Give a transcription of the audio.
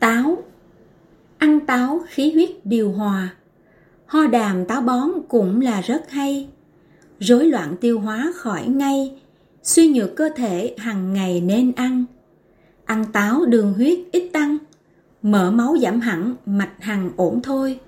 Táo Ăn táo khí huyết điều hòa. Ho đàm táo bón cũng là rất hay. Rối loạn tiêu hóa khỏi ngay Suy nhược cơ thể hàng ngày nên ăn. Ăn táo đường huyết ít tăng Mỡ máu giảm hẳn, mạch hằng ổn thôi.